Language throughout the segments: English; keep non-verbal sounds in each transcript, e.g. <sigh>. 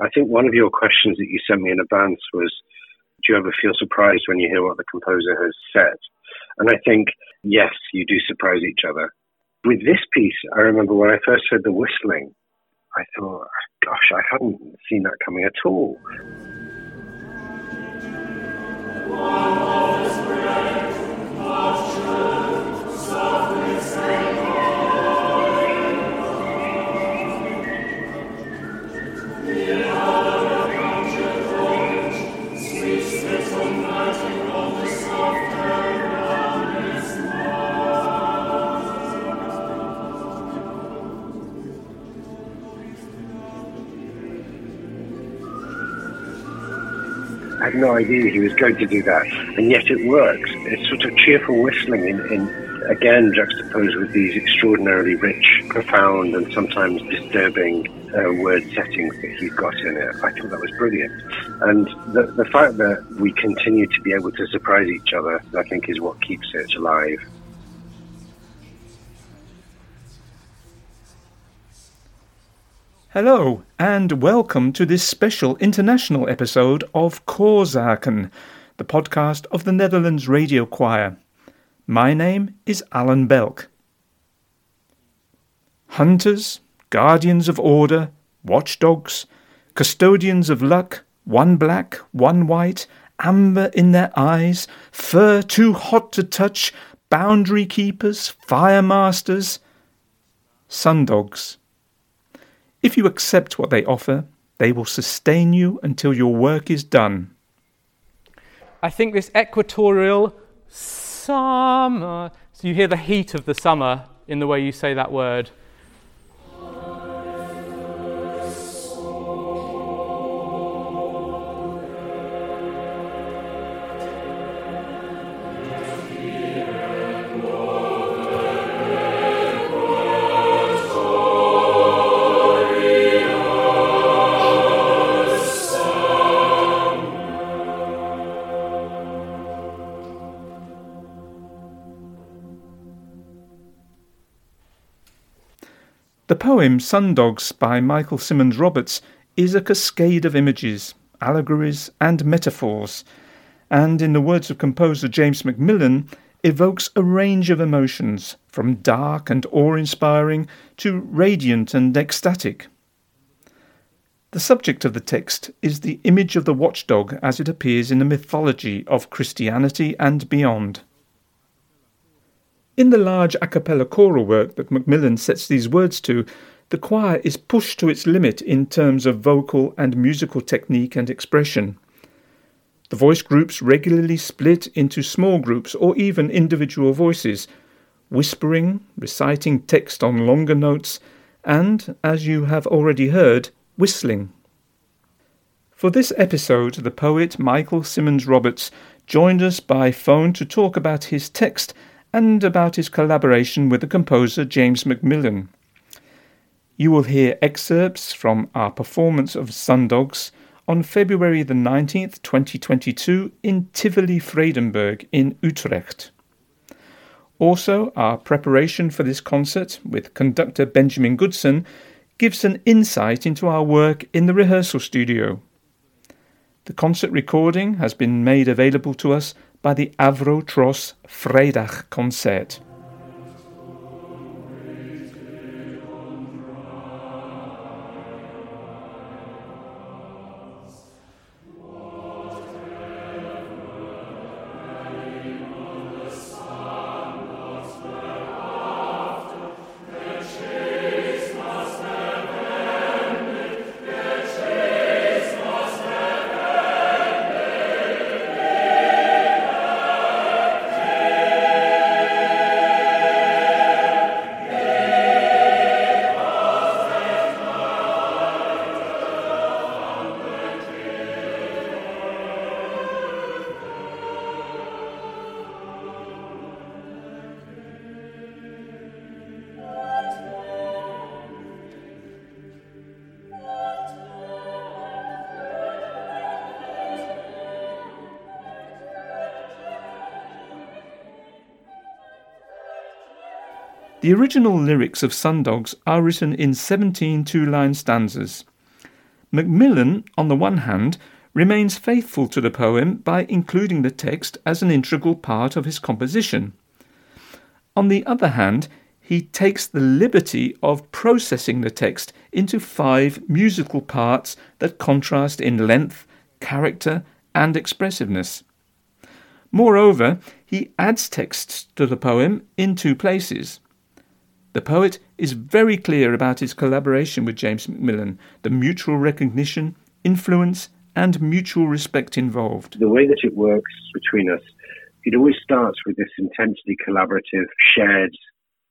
I think one of your questions that you sent me in advance was, do you ever feel surprised when you hear what the composer has said? And I think, yes, you do surprise each other. With this piece, I remember when I first heard the whistling, I thought, gosh, I hadn't seen that coming at all. Had no idea he was going to do that, and yet it works. It's sort of cheerful whistling in, in again juxtaposed with these extraordinarily rich, profound, and sometimes disturbing uh, word settings that he's got in it. I thought that was brilliant. And the, the fact that we continue to be able to surprise each other, I think, is what keeps it alive. Hello, and welcome to this special international episode of Koorzaken, the podcast of the Netherlands Radio Choir. My name is Alan Belk. Hunters, guardians of order, watchdogs, custodians of luck, one black, one white, amber in their eyes, fur too hot to touch, boundary keepers, fire masters, sundogs. If you accept what they offer, they will sustain you until your work is done. I think this equatorial summer, so you hear the heat of the summer in the way you say that word. The poem Sundogs by Michael Symmons Roberts is a cascade of images, allegories, and metaphors, and, in the words of composer James Macmillan, evokes a range of emotions, from dark and awe inspiring to radiant and ecstatic. The subject of the text is the image of the watchdog as it appears in the mythology of Christianity and beyond. In the large a cappella choral work that Macmillan sets these words to, the choir is pushed to its limit in terms of vocal and musical technique and expression. The voice groups regularly split into small groups or even individual voices, whispering, reciting text on longer notes, and, as you have already heard, whistling. For this episode, the poet Michael Symmons Roberts joined us by phone to talk about his text and about his collaboration with the composer James Macmillan. You will hear excerpts from our performance of Sundogs on February the 19th, 2022 in Tivoli Vredenburg in Utrecht. Also, our preparation for this concert with conductor Benjamin Goodson gives an insight into our work in the rehearsal studio. The concert recording has been made available to us by the Avro Tros Vrijdag Concert. The original lyrics of Sundogs are written in 17 two line stanzas. Macmillan, on the one hand, remains faithful to the poem by including the text as an integral part of his composition. On the other hand, he takes the liberty of processing the text into five musical parts that contrast in length, character, and expressiveness. Moreover, he adds texts to the poem in two places. The poet is very clear about his collaboration with James Macmillan, the mutual recognition, influence, and mutual respect involved. The way that it works between us, it always starts with this intensely collaborative, shared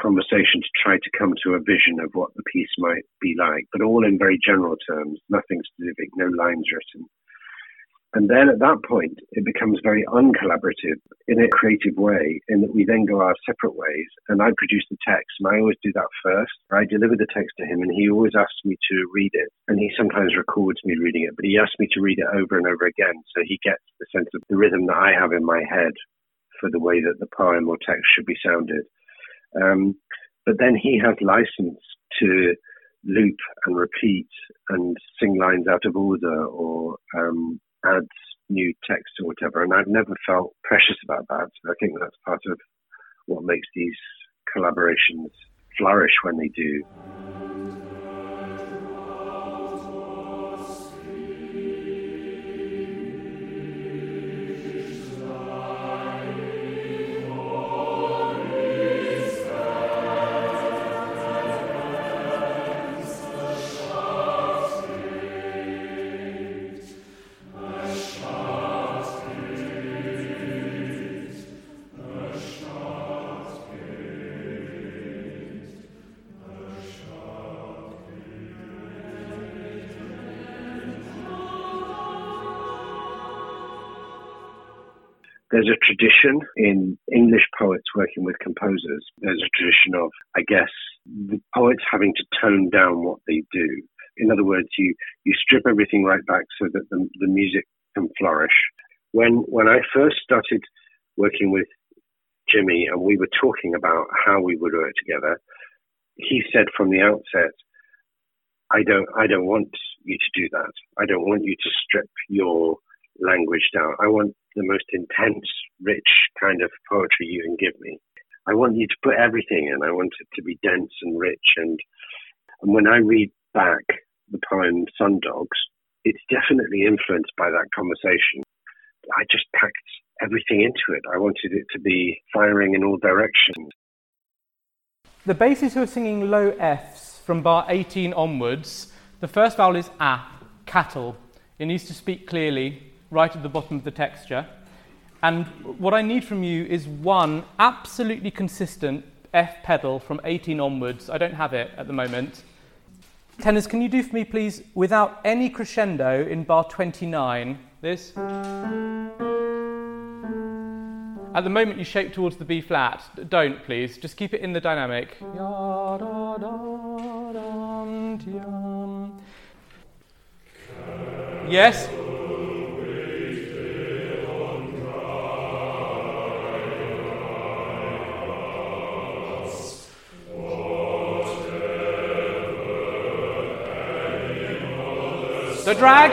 conversation to try to come to a vision of what the piece might be like, but all in very general terms, nothing specific, no lines written. And then at that point, it becomes very uncollaborative in a creative way, in that we then go our separate ways. And I produce the text, and I always do that first. I deliver the text to him, and he always asks me to read it. And he sometimes records me reading it, but he asks me to read it over and over again. So he gets the sense of the rhythm that I have in my head for the way that the poem or text should be sounded. Um, but then he has license to loop and repeat and sing lines out of order or um, add new text or whatever. And I've never felt precious about that. I think that's part of what makes these collaborations flourish when they do. There's a tradition in English poets working with composers. There's a tradition of, I guess, the poets having to tone down what they do. In other words, you, you strip everything right back so that the, the music can flourish. When, when I first started working with Jimmy and we were talking about how we would work together, he said from the outset, I don't, I don't want you to do that. I don't want you to strip your language down. I want the most intense, rich kind of poetry you can give me. I want you to put everything in. I want it to be dense and rich. And, and when I read back the poem Sun Dogs, it's definitely influenced by that conversation. I just packed everything into it. I wanted it to be firing in all directions. The basses who are singing low Fs from bar 18 onwards, the first vowel is A, cattle. It needs to speak clearly right at the bottom of the texture. And what I need from you is one absolutely consistent F pedal from 18 onwards. I don't have it at the moment. Tenors, can you do for me, please, without any crescendo in bar 29? This. At the moment, you shape towards the B flat. Don't, please. Just keep it in the dynamic. Yes? The drag.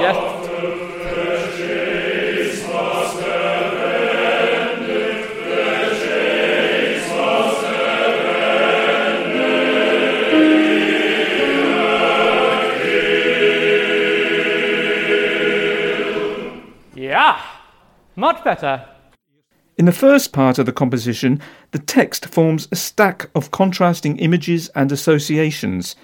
Yes. Yeah, much better. In the first part of the composition, the text forms a stack of contrasting images and associations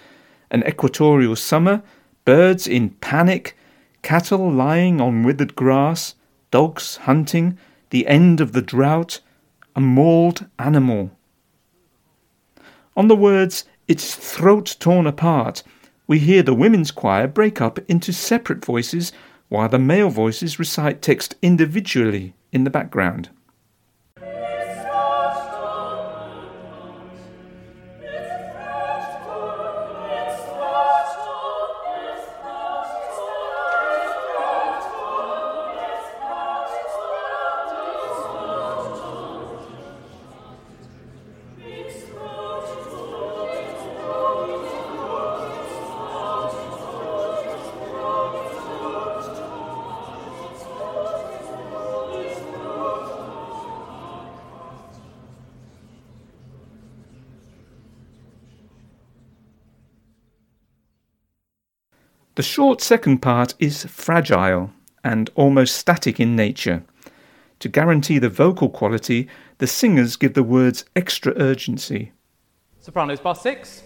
an equatorial summer, birds in panic, cattle lying on withered grass, dogs hunting, the end of the drought, a mauled animal. On the words, its throat torn apart, we hear the women's choir break up into separate voices while the male voices recite text individually in the background. The short second part is fragile and almost static in nature. To guarantee the vocal quality, the singers give the words extra urgency. Sopranos, bar six.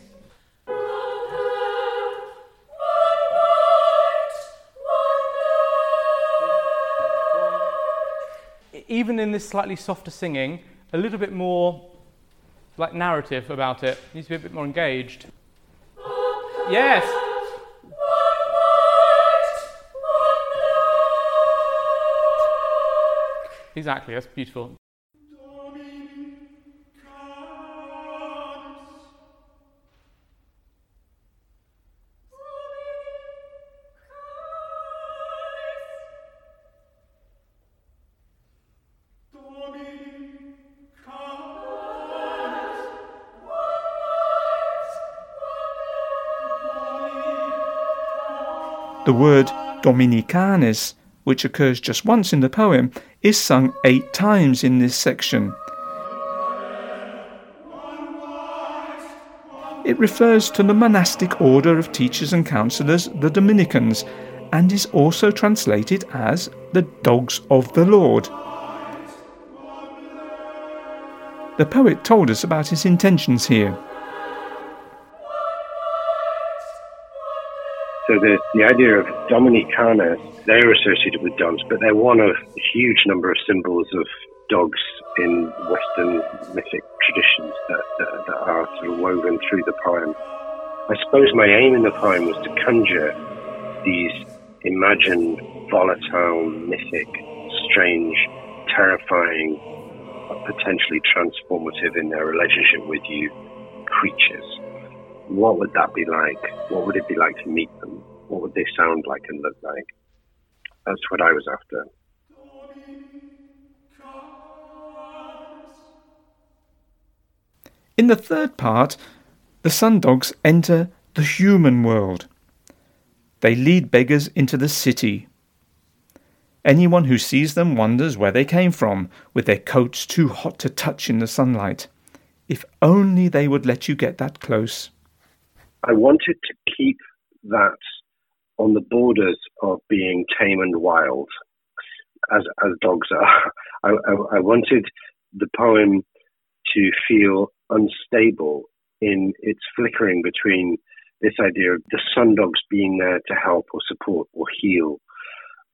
Even in this slightly softer singing, a little bit more like narrative about it. it needs to be a bit more engaged. Yes. Exactly, that's beautiful. The word Dominicanes, which occurs just once in the poem, is sung eight times in this section. It refers to the monastic order of teachers and counselors, the Dominicans, and is also translated as the dogs of the Lord. The poet told us about his intentions here. The, the idea of Dominicanes, they're associated with dogs, but they're one of a huge number of symbols of dogs in Western mythic traditions that, that, that are sort of woven through the poem. I suppose my aim in the poem was to conjure these imagined, volatile, mythic, strange, terrifying, potentially transformative in their relationship with you creatures what would that be like? What would it be like to meet them? What would they sound like and look like? That's what I was after. In the third part, the sun dogs enter the human world. They lead beggars into the city. Anyone who sees them wonders where they came from, with their coats too hot to touch in the sunlight. If only they would let you get that close. I wanted to keep that on the borders of being tame and wild, as as dogs are. <laughs> I, I, I wanted the poem to feel unstable in its flickering between this idea of the sun dogs being there to help or support or heal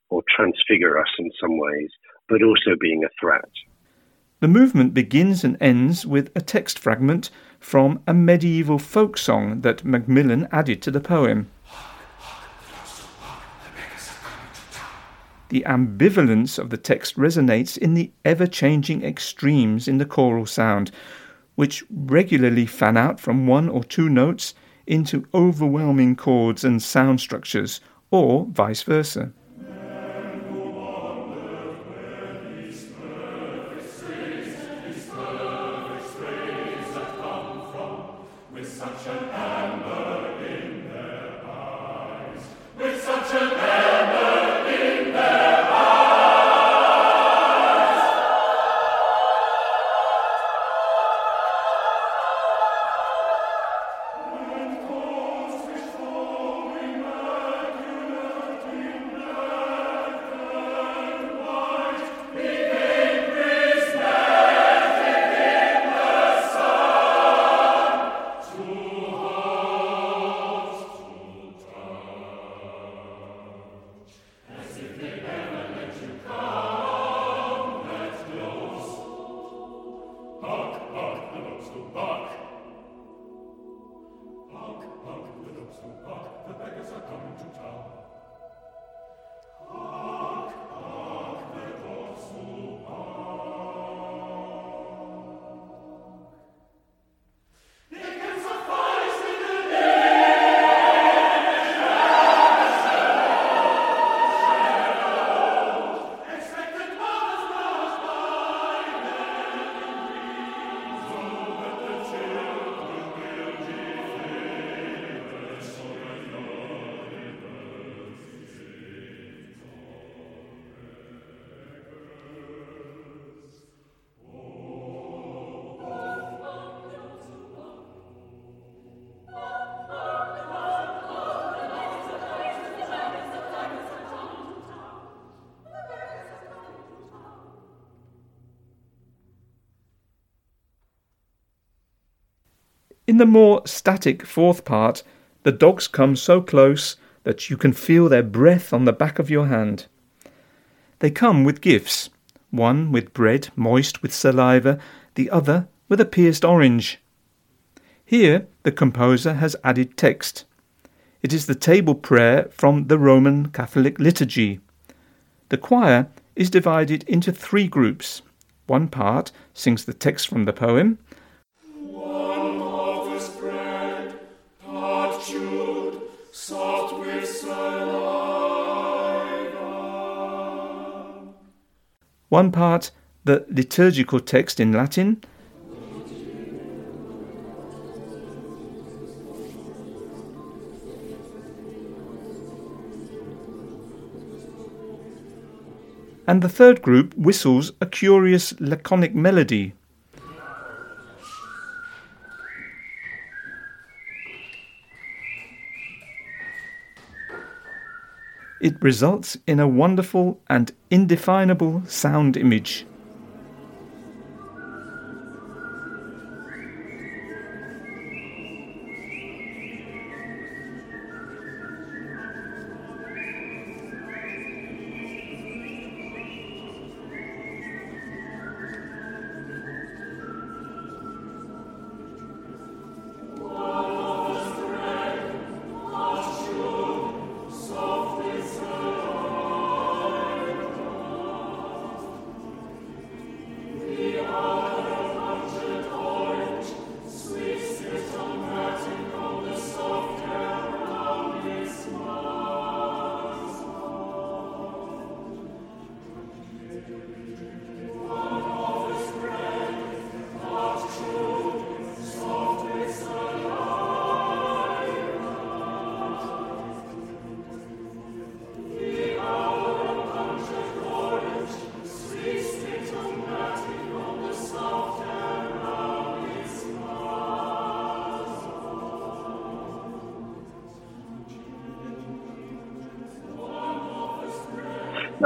or transfigure us in some ways, but also being a threat. The movement begins and ends with a text fragment from a medieval folk song that Macmillan added to the poem. The ambivalence of the text resonates in the ever changing extremes in the choral sound, which regularly fan out from one or two notes into overwhelming chords and sound structures, or vice versa. In the more static fourth part, the dogs come so close that you can feel their breath on the back of your hand. They come with gifts, one with bread moist with saliva, the other with a pierced orange. Here the composer has added text. It is the table prayer from the Roman Catholic liturgy. The choir is divided into three groups. One part sings the text from the poem, One part, the liturgical text in Latin, and the third group whistles a curious laconic melody. It results in a wonderful and indefinable sound image.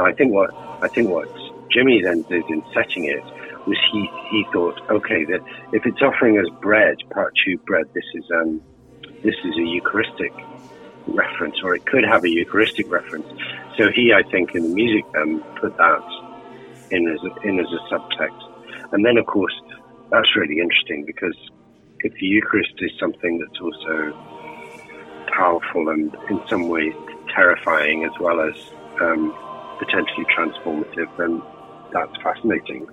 I think what I think what Jimmy then did in setting it was he he thought, okay, that if it's offering us bread, part two bread, this is um this is a Eucharistic reference, or it could have a Eucharistic reference. So he, I think, in the music, um, put that in as a, in as a subtext, and then of course that's really interesting because if the Eucharist is something that's also powerful and in some ways terrifying as well as um, potentially transformative, then that's fascinating.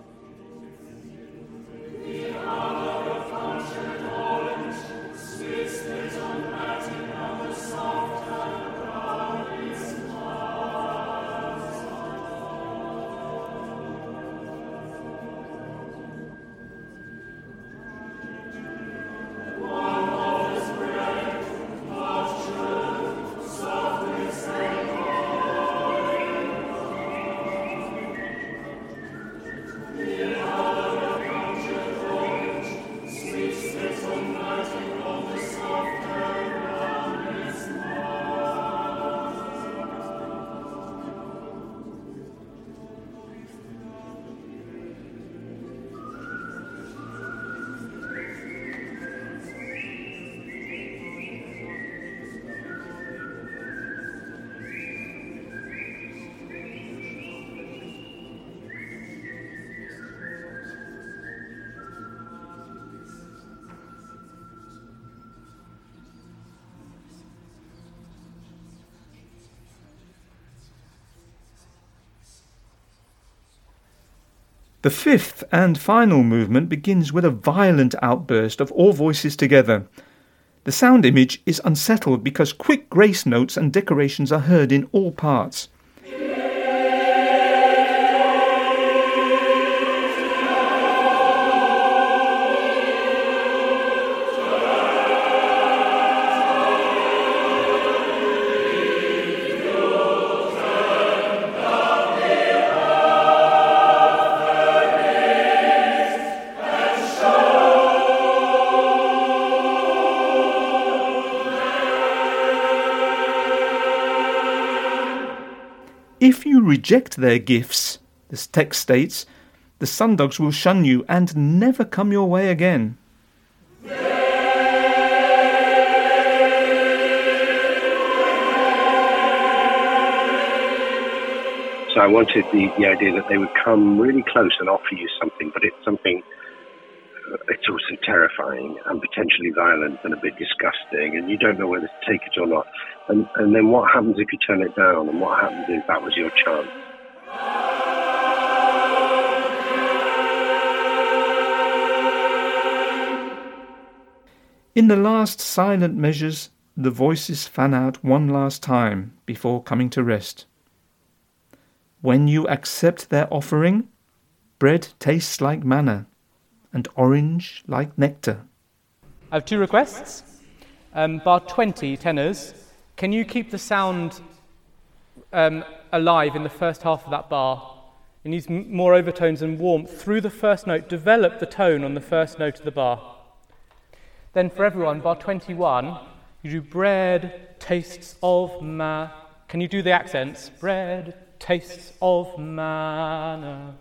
The fifth and final movement begins with a violent outburst of all voices together. The sound image is unsettled because quick grace notes and decorations are heard in all parts. reject their gifts, this text states, the sundogs will shun you and never come your way again. So I wanted the, the idea that they would come really close and offer you something, but it's something it's also terrifying and potentially violent and a bit disgusting, and you don't know whether to take it or not. And, and then what happens if you turn it down? And what happens if that was your chance? In the last silent measures, the voices fan out one last time before coming to rest. When you accept their offering, bread tastes like manna, and orange like nectar. I have two requests. Um, bar 20 tenors, can you keep the sound um, alive in the first half of that bar? It needs m- more overtones and warmth through the first note. Develop the tone on the first note of the bar. Then for everyone, bar 21, you do bread, tastes of ma. Can you do the accents? Bread, tastes of manna.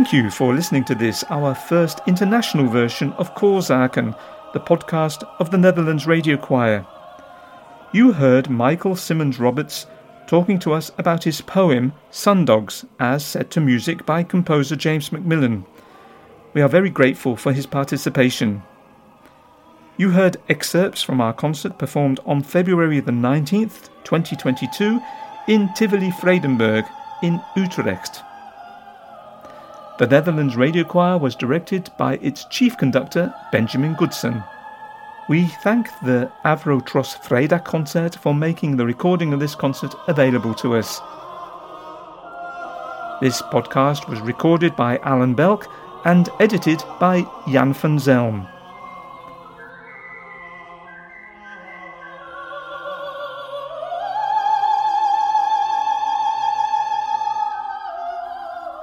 Thank you for listening to this, our first international version of Koorzaken, the podcast of the Netherlands Radio Choir. You heard Michael Symmons Roberts talking to us about his poem Sundogs, as set to music by composer James Macmillan. We are very grateful for his participation. You heard excerpts from our concert performed on February the 19th, 2022, in Tivoli Vredenburg in Utrecht. The Netherlands Radio Choir was directed by its chief conductor, Benjamin Goodson. We thank the Avro Tros Vrijdag concert for making the recording of this concert available to us. This podcast was recorded by Alan Belk and edited by Jan van Zelm.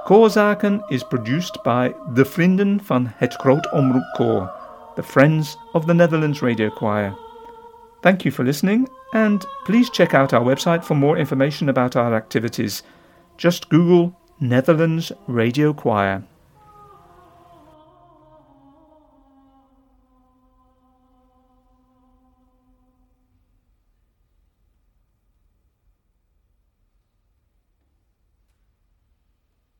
Koorzaken is produced by de Vrienden van het Groot Omroep Koor, the Friends of the Netherlands Radio Choir. Thank you for listening, and please check out our website for more information about our activities. Just Google Netherlands Radio Choir.